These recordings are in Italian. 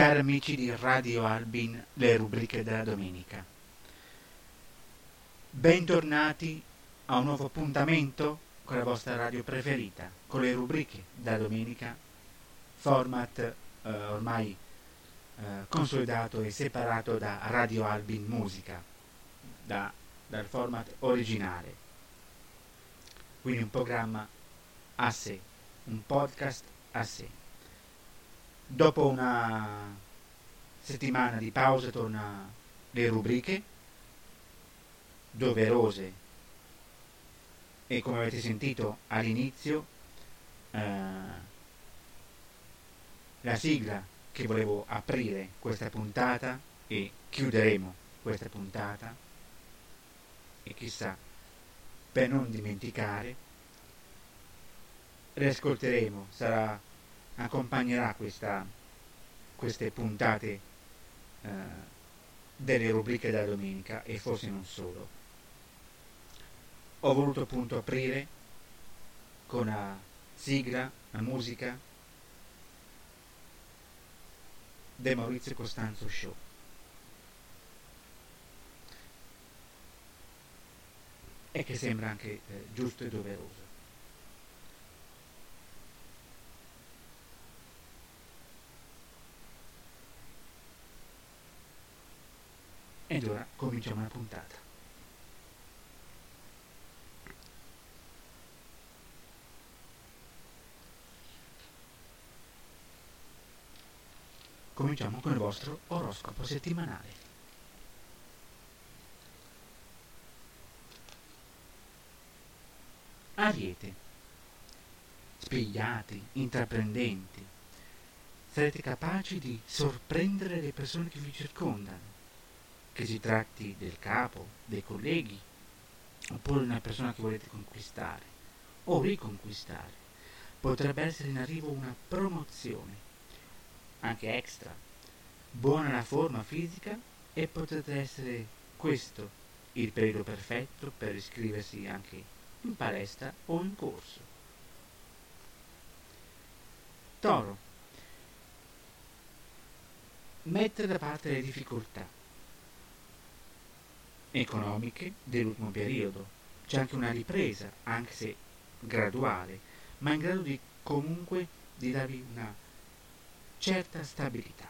Cari amici di Radio Albin, le rubriche della domenica. Bentornati a un nuovo appuntamento con la vostra radio preferita, con le rubriche della domenica, format eh, ormai eh, consolidato e separato da Radio Albin Musica, da, dal format originale. Quindi un programma a sé, un podcast a sé. Dopo una settimana di pausa torna le rubriche doverose. E come avete sentito all'inizio eh, la sigla che volevo aprire questa puntata e chiuderemo questa puntata e chissà per non dimenticare riascolteremo sarà accompagnerà questa, queste puntate eh, delle rubriche della domenica e forse non solo. Ho voluto appunto aprire con la sigla, la musica del Maurizio Costanzo Show. E che sembra anche eh, giusto e doveroso. Ed ora cominciamo la puntata. Cominciamo con il vostro oroscopo settimanale. Ariete. Spigliati, intraprendenti. Sarete capaci di sorprendere le persone che vi circondano che si tratti del capo, dei colleghi, oppure una persona che volete conquistare o riconquistare. Potrebbe essere in arrivo una promozione, anche extra, buona la forma fisica e potrebbe essere questo il periodo perfetto per iscriversi anche in palestra o in corso. Toro. Mettere da parte le difficoltà economiche dell'ultimo periodo. C'è anche una ripresa, anche se graduale, ma in grado di comunque di darvi una certa stabilità.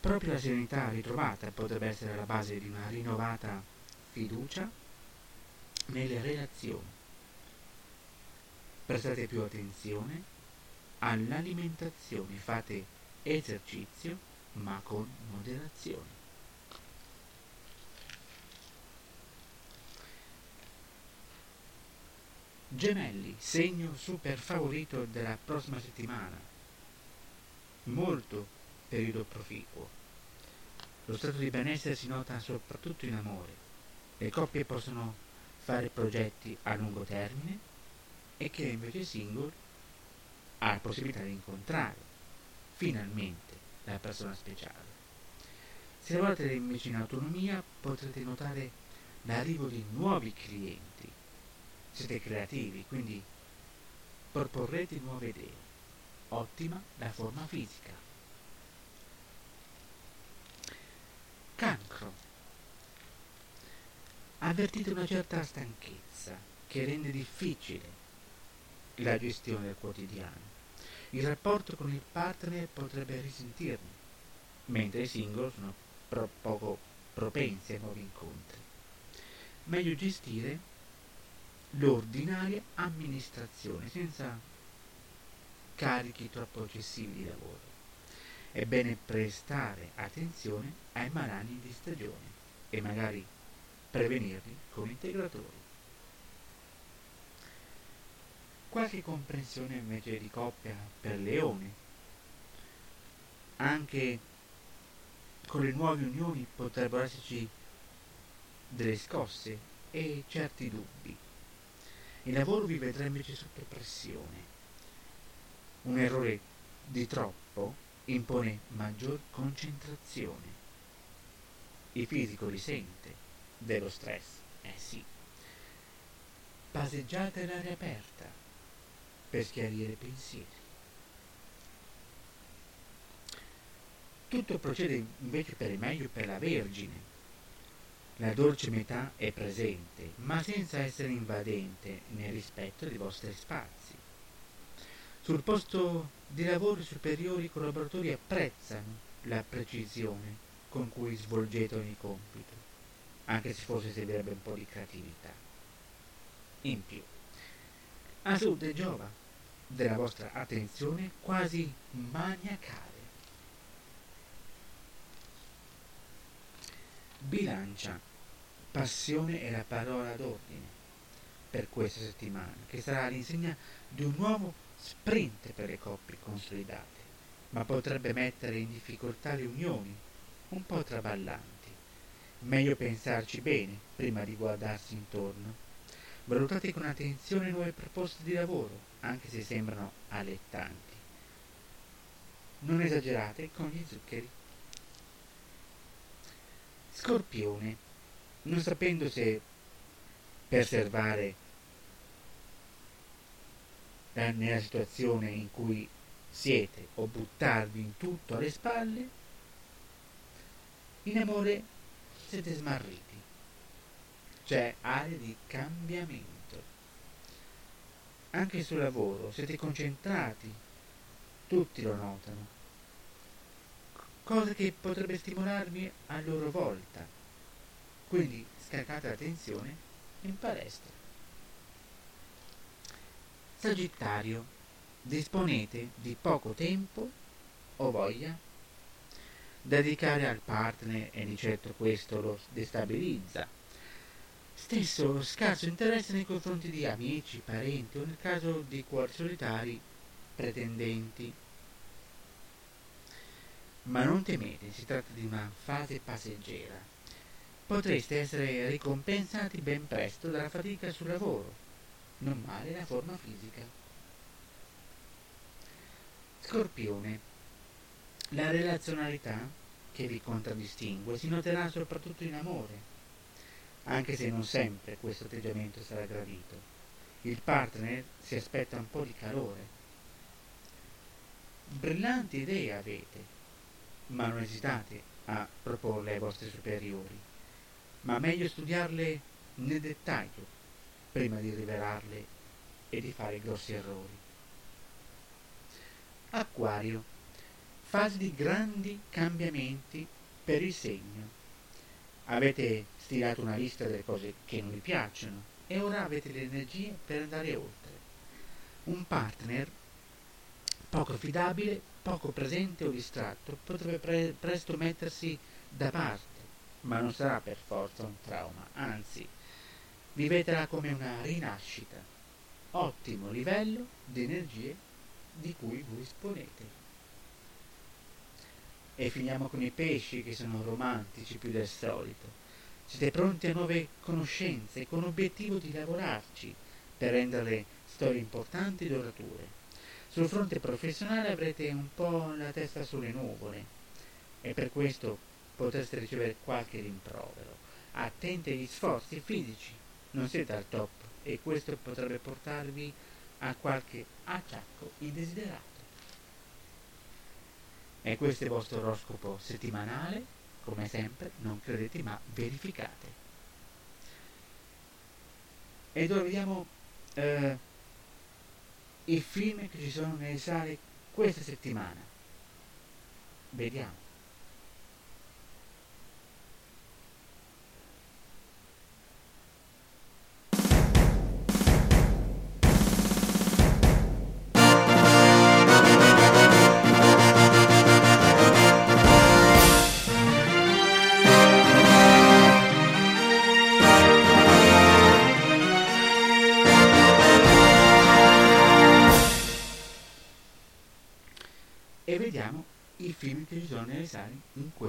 Proprio la serenità ritrovata potrebbe essere la base di una rinnovata fiducia nelle relazioni. Prestate più attenzione all'alimentazione, fate esercizio ma con moderazione. Gemelli, segno super favorito della prossima settimana. Molto periodo proficuo. Lo stato di benessere si nota soprattutto in amore. Le coppie possono fare progetti a lungo termine e chi è invece single ha la possibilità di incontrare finalmente la persona speciale. Se lavorate invece in autonomia potrete notare l'arrivo di nuovi clienti siete creativi, quindi proporrete nuove idee. Ottima la forma fisica. Cancro. avvertite una certa stanchezza che rende difficile la gestione del quotidiano. Il rapporto con il partner potrebbe risentirne, mentre i single sono pro- poco propensi ai nuovi incontri. Meglio gestire l'ordinaria amministrazione senza carichi troppo eccessivi di lavoro. È bene prestare attenzione ai malanni di stagione e magari prevenirli con integratori. Qualche comprensione invece di coppia per Leone. Anche con le nuove unioni potrebbero esserci delle scosse e certi dubbi. Il lavoro vi vedrà invece sotto pressione. Un errore di troppo impone maggior concentrazione. Il fisico risente dello stress, eh sì. Passeggiate all'aria aperta per schiarire i pensieri. Tutto procede invece per il meglio per la Vergine. La dolce metà è presente, ma senza essere invadente nel rispetto dei vostri spazi. Sul posto di lavoro i superiori collaboratori apprezzano la precisione con cui svolgete ogni compito, anche se forse servirebbe un po' di creatività. In più, a sud giova della vostra attenzione quasi maniacale. Bilancia, passione è la parola d'ordine per questa settimana, che sarà all'insegna di un nuovo sprint per le coppie consolidate, ma potrebbe mettere in difficoltà le unioni un po' traballanti. Meglio pensarci bene prima di guardarsi intorno. Valutate con attenzione nuove proposte di lavoro, anche se sembrano allettanti. Non esagerate con gli zuccheri. Scorpione, non sapendo se preservare nella situazione in cui siete o buttarvi in tutto alle spalle, in amore siete smarriti. C'è area di cambiamento. Anche sul lavoro siete concentrati, tutti lo notano. Cosa che potrebbe stimolarvi a loro volta. Quindi scaricate la tensione in palestra. Sagittario, disponete di poco tempo o voglia dedicare al partner e di certo questo lo destabilizza. Stesso scarso interesse nei confronti di amici, parenti o nel caso di cuori solitari pretendenti. Ma non temete, si tratta di una fase passeggera. Potreste essere ricompensati ben presto dalla fatica sul lavoro non male la forma fisica. Scorpione. La relazionalità che vi contraddistingue si noterà soprattutto in amore, anche se non sempre questo atteggiamento sarà gradito. Il partner si aspetta un po' di calore. Brillanti idee avete, ma non esitate a proporle ai vostri superiori, ma meglio studiarle nel dettaglio prima di rivelarle e di fare grossi errori. Acquario. Fase di grandi cambiamenti per il segno. Avete stilato una lista delle cose che non vi piacciono e ora avete le energie per andare oltre. Un partner poco affidabile, poco presente o distratto potrebbe pre- presto mettersi da parte, ma non sarà per forza un trauma, anzi Vivetela come una rinascita, ottimo livello di energie di cui voi disponete. E finiamo con i pesci che sono romantici più del solito. Siete pronti a nuove conoscenze con l'obiettivo di lavorarci per renderle storie importanti e durature. Sul fronte professionale avrete un po' la testa sulle nuvole e per questo potreste ricevere qualche rimprovero. Attenti agli sforzi fisici non siete al top e questo potrebbe portarvi a qualche acciacco indesiderato. E questo è il vostro oroscopo settimanale, come sempre, non credete ma verificate. ed ora vediamo eh, i film che ci sono nelle sale questa settimana. Vediamo.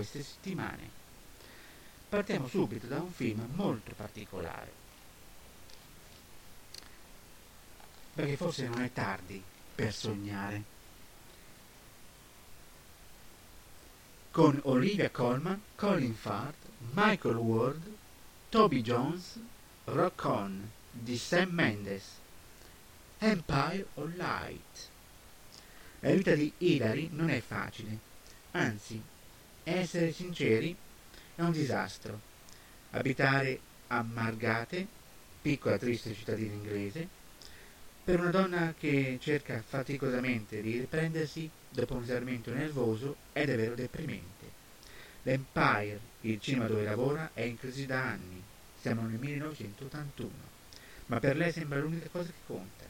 Queste settimane. Partiamo subito da un film molto particolare, perché forse non è tardi per sognare. Con Olivia Colman, Colin Firth, Michael Ward, Toby Jones, Rock On di Sam Mendes, Empire of Light. La vita di Hilary non è facile, anzi, essere sinceri, è un disastro. Abitare a Margate, piccola triste cittadina inglese, per una donna che cerca faticosamente di riprendersi dopo un esaurimento nervoso è davvero deprimente. L'Empire, il cinema dove lavora, è in crisi da anni. Siamo nel 1981, ma per lei sembra l'unica cosa che conta.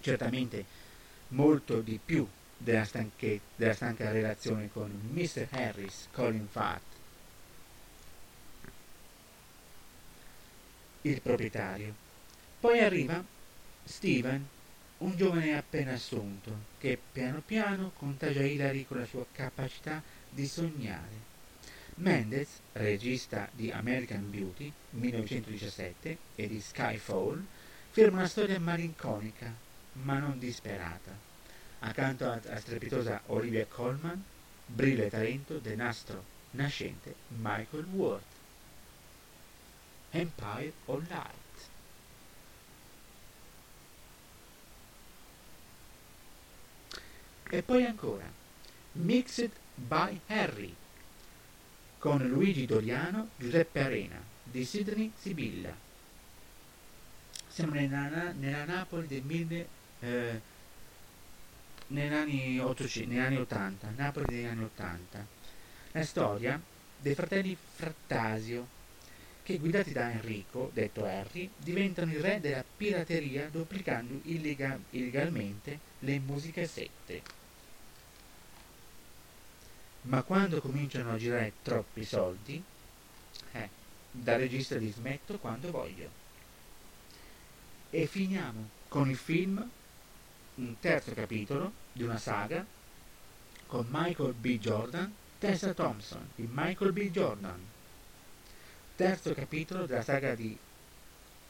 Certamente molto di più della, stanche, della stanca relazione con Mr. Harris, Colin Fatt, il proprietario. Poi arriva Steven, un giovane appena assunto, che piano piano contagia Hilary con la sua capacità di sognare. Mendes, regista di American Beauty 1917 e di Skyfall, firma una storia malinconica ma non disperata. Accanto alla strepitosa Olivia Colman il talento del nastro nascente Michael Ward. Empire of Light. E poi ancora Mixed by Harry con Luigi Doriano, Giuseppe Arena di Sidney Sibilla. Siamo nella, nella Napoli del 1000 eh, negli anni, 800, negli anni 80, Napoli degli anni 80. La storia dei fratelli Frattasio, che guidati da Enrico, detto Harry, diventano i re della pirateria duplicando illega- illegalmente le musicassette. Ma quando cominciano a girare troppi soldi, eh, da regista li smetto quando voglio. E finiamo con il film un terzo capitolo di una saga con Michael B. Jordan, Tessa Thompson di Michael B. Jordan. Terzo capitolo della saga di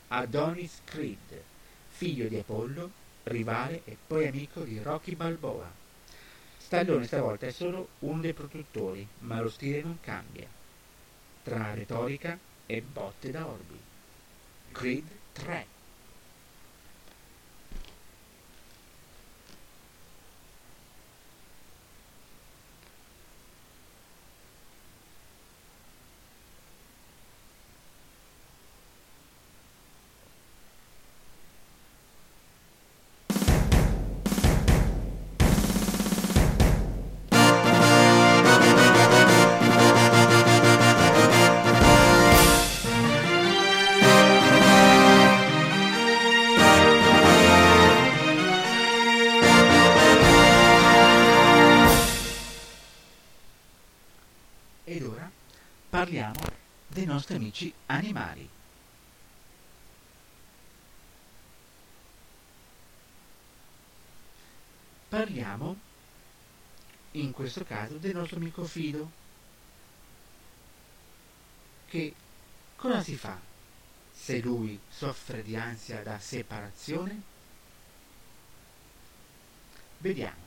Adonis Creed, figlio di Apollo, rivale e poi amico di Rocky Balboa. Stallone stavolta è solo uno dei produttori, ma lo stile non cambia. Tra retorica e botte da orbi. Creed 3 amici animali. Parliamo in questo caso del nostro amico Fido. Che cosa si fa se lui soffre di ansia da separazione? Vediamo.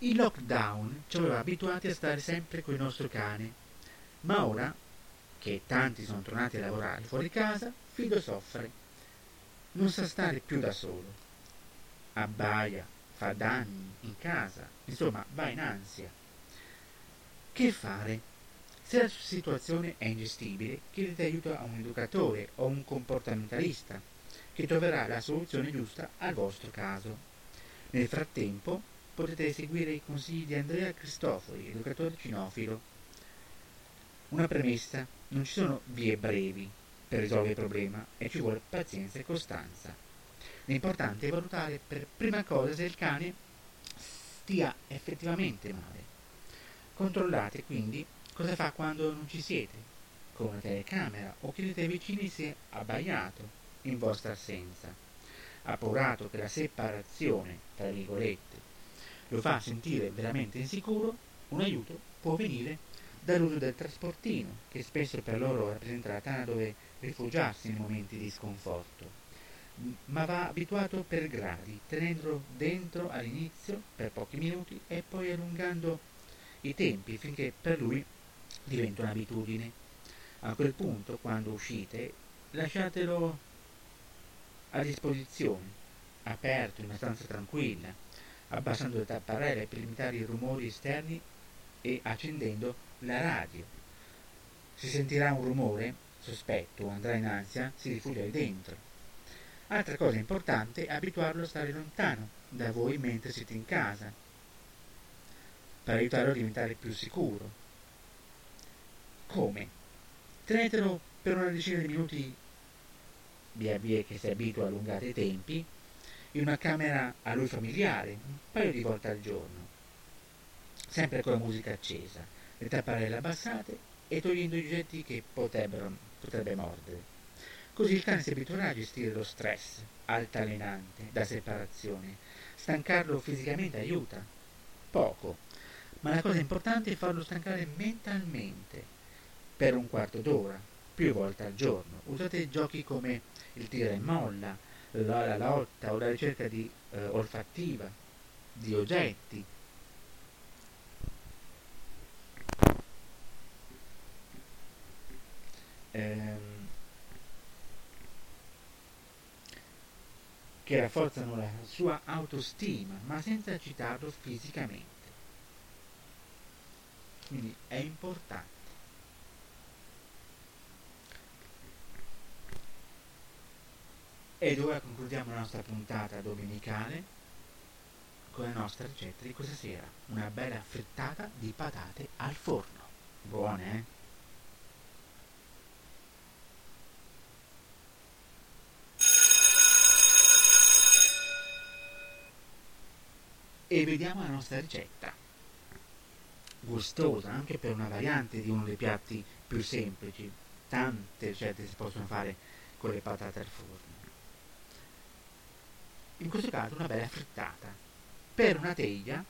Il lockdown ci aveva abituati a stare sempre con il nostro cane, ma ora che tanti sono tornati a lavorare fuori casa, Fido soffre. Non sa stare più da solo. Abbaia, fa danni in casa, insomma va in ansia. Che fare? Se la situazione è ingestibile, chiedete aiuto a un educatore o un comportamentalista che troverà la soluzione giusta al vostro caso. Nel frattempo potete seguire i consigli di Andrea Cristofori, educatore cinofilo. Una premessa, non ci sono vie brevi per risolvere il problema e ci vuole pazienza e costanza. L'importante è valutare per prima cosa se il cane stia effettivamente male. Controllate quindi cosa fa quando non ci siete, con una telecamera o chiedete ai vicini se è abbaiato in vostra assenza. Appurato che la separazione, tra virgolette, lo fa sentire veramente insicuro, un aiuto può venire dall'uso del trasportino, che spesso per loro rappresenta la tana dove rifugiarsi nei momenti di sconforto, ma va abituato per gradi, tenendolo dentro all'inizio per pochi minuti e poi allungando i tempi finché per lui diventa un'abitudine. A quel punto, quando uscite, lasciatelo a disposizione, aperto in una stanza tranquilla, abbassando le tapparelle per limitare i rumori esterni e accendendo la radio. Se sentirà un rumore sospetto andrà in ansia, si rifugia dentro. Altra cosa importante è abituarlo a stare lontano da voi mentre siete in casa, per aiutarlo a diventare più sicuro. Come? Tenetelo per una decina di minuti, via via che si abitua a allungare i tempi, in una camera a lui familiare, un paio di volte al giorno, sempre con la musica accesa, le tapparelle abbassate e togliendo i oggetti che potrebbe mordere. Così il cane si abituerà a gestire lo stress altalenante da separazione. Stancarlo fisicamente aiuta, poco, ma la cosa importante è farlo stancare mentalmente per un quarto d'ora, più volte al giorno. Usate giochi come il tira e molla, la, la lotta o la ricerca di, eh, olfattiva di oggetti. Che rafforzano la sua autostima, ma senza citarlo fisicamente. Quindi è importante. Ed ora concludiamo la nostra puntata domenicale con la nostra ricetta di questa sera. Una bella frittata di patate al forno. Buone, eh? E vediamo la nostra ricetta. Gustosa anche per una variante di uno dei piatti più semplici. Tante ricette si possono fare con le patate al forno in questo caso una bella frittata, per una teglia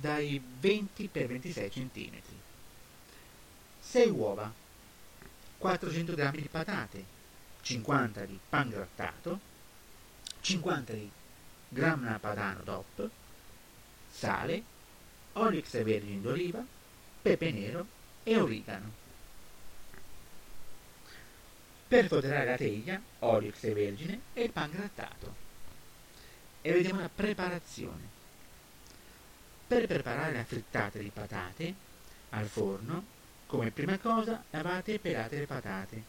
dai 20 x 26 cm. 6 uova, 400 g di patate, 50 di pan grattato, 50 di grana padano DOP, sale, olio extravergine d'oliva, pepe nero e origano. Per foderare la teglia, olio extravergine e il pan grattato. E vediamo la preparazione. Per preparare la frittata di patate al forno, come prima cosa lavate e pelate le patate.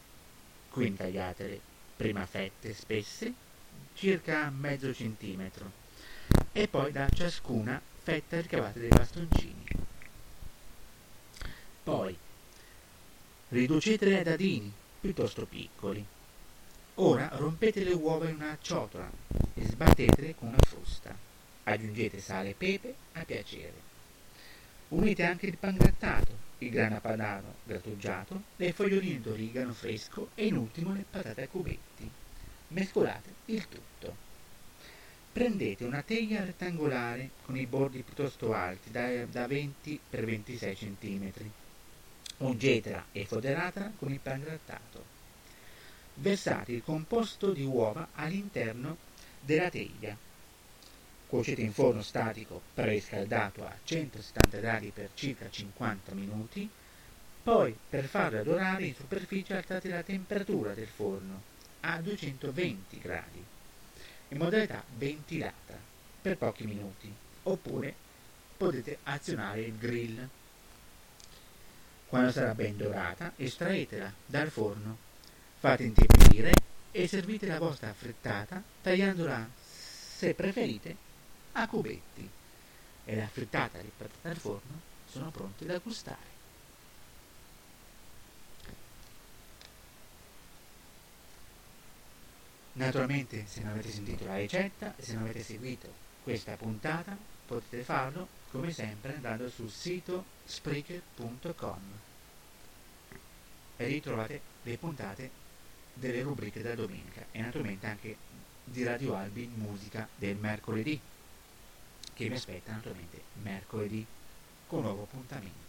Quindi tagliatele prima fette spesse, circa mezzo centimetro, e poi da ciascuna fetta ricavate dei bastoncini. Poi riducetele a dadini piuttosto piccoli. Ora rompete le uova in una ciotola e sbattetele con una frusta. Aggiungete sale e pepe a piacere. Unite anche il pan grattato, il grana padano grattugiato, le foglioline d'origano fresco e in ultimo le patate a cubetti. Mescolate il tutto. Prendete una teglia rettangolare con i bordi piuttosto alti, da, da 20 x 26 cm Ungetela e foderatela con il pan grattato. Versate il composto di uova all'interno della teglia. Cuocete in forno statico preriscaldato a 170 gradi per circa 50 minuti, poi per farlo adorare in superficie alzate la temperatura del forno a 220 gradi in modalità ventilata per pochi minuti oppure potete azionare il grill Quando sarà ben dorata, estraetela dal forno, fate intiepidire e servite la vostra frittata tagliandola, se preferite, a cubetti. E la frittata riportata dal forno sono pronte da gustare. Naturalmente se non avete sentito la ricetta e se non avete seguito questa puntata potete farlo come sempre andando sul sito spreaker.com e lì trovate le puntate delle rubriche della domenica e naturalmente anche di Radio Albi musica del mercoledì che mi aspetta naturalmente mercoledì con nuovo appuntamento.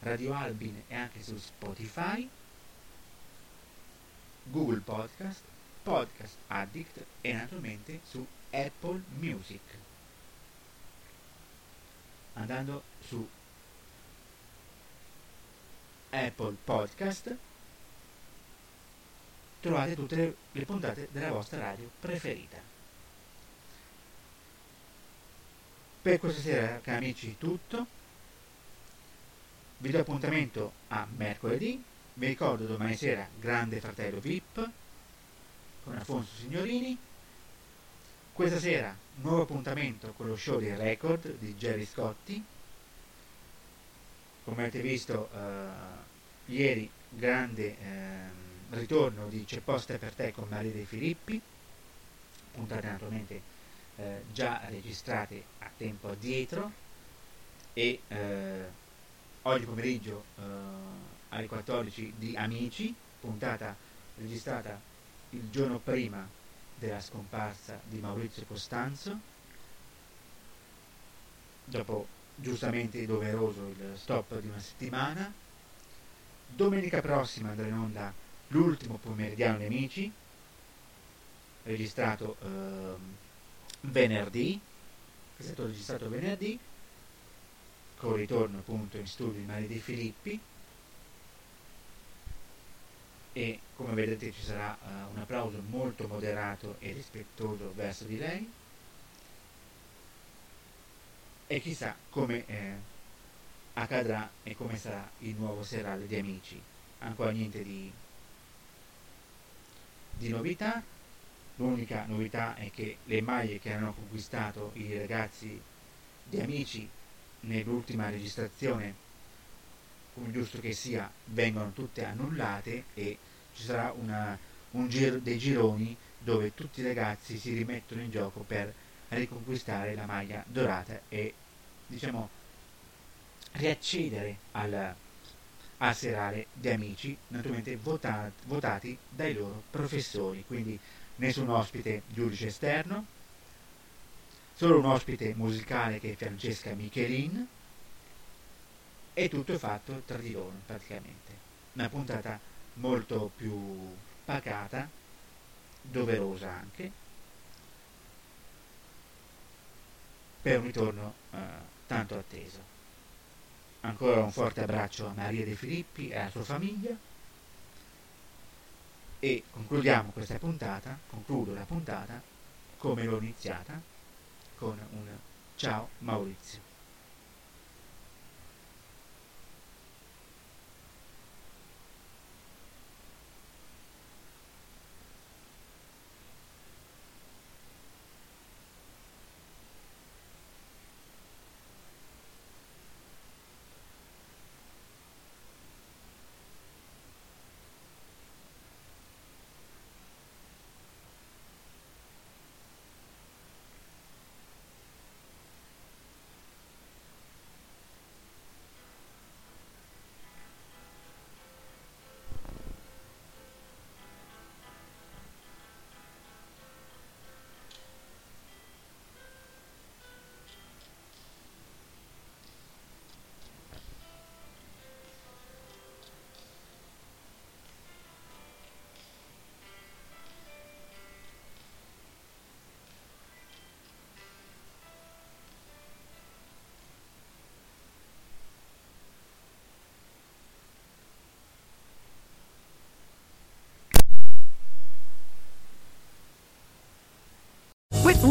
Radio Albin è anche su Spotify Google Podcast Podcast Addict e naturalmente su Apple Music andando su Apple Podcast trovate tutte le, puntate della vostra radio preferita. Per questa sera, cari amici, tutto. Vi do appuntamento a mercoledì. Vi ricordo domani sera Grande Fratello VIP con Alfonso Signorini. Questa sera nuovo appuntamento con lo show dei record di Jerry Scotti. Come avete visto eh, ieri, grande eh, ritorno di C'è posta per te con Maria De Filippi, puntate naturalmente eh, già registrate a tempo addietro e eh, oggi pomeriggio eh, alle 14 di Amici, puntata registrata il giorno prima della scomparsa di Maurizio Costanzo, dopo giustamente doveroso il stop di una settimana. Domenica prossima andrà in onda l'ultimo pomeridiano Nemici, registrato eh, venerdì, è stato registrato venerdì, con ritorno appunto in studio di Maria De Filippi e come vedete ci sarà uh, un applauso molto moderato e rispettoso verso di lei. E chissà come eh, accadrà e come sarà il nuovo serale di amici. Ancora niente di, di novità. L'unica novità è che le maglie che hanno conquistato i ragazzi di amici nell'ultima registrazione come giusto che sia, vengono tutte annullate e ci sarà una, un giro dei gironi dove tutti i ragazzi si rimettono in gioco per riconquistare la maglia dorata e diciamo riaccedere al, al serale di amici naturalmente votat, votati dai loro professori quindi nessun ospite giudice esterno solo un ospite musicale che è Francesca Michelin e tutto fatto tra di loro praticamente. Una puntata molto più pacata, doverosa anche, per un ritorno eh, tanto atteso. Ancora un forte abbraccio a Maria De Filippi e alla sua famiglia e concludiamo questa puntata, concludo la puntata come l'ho iniziata con un ciao Maurizio.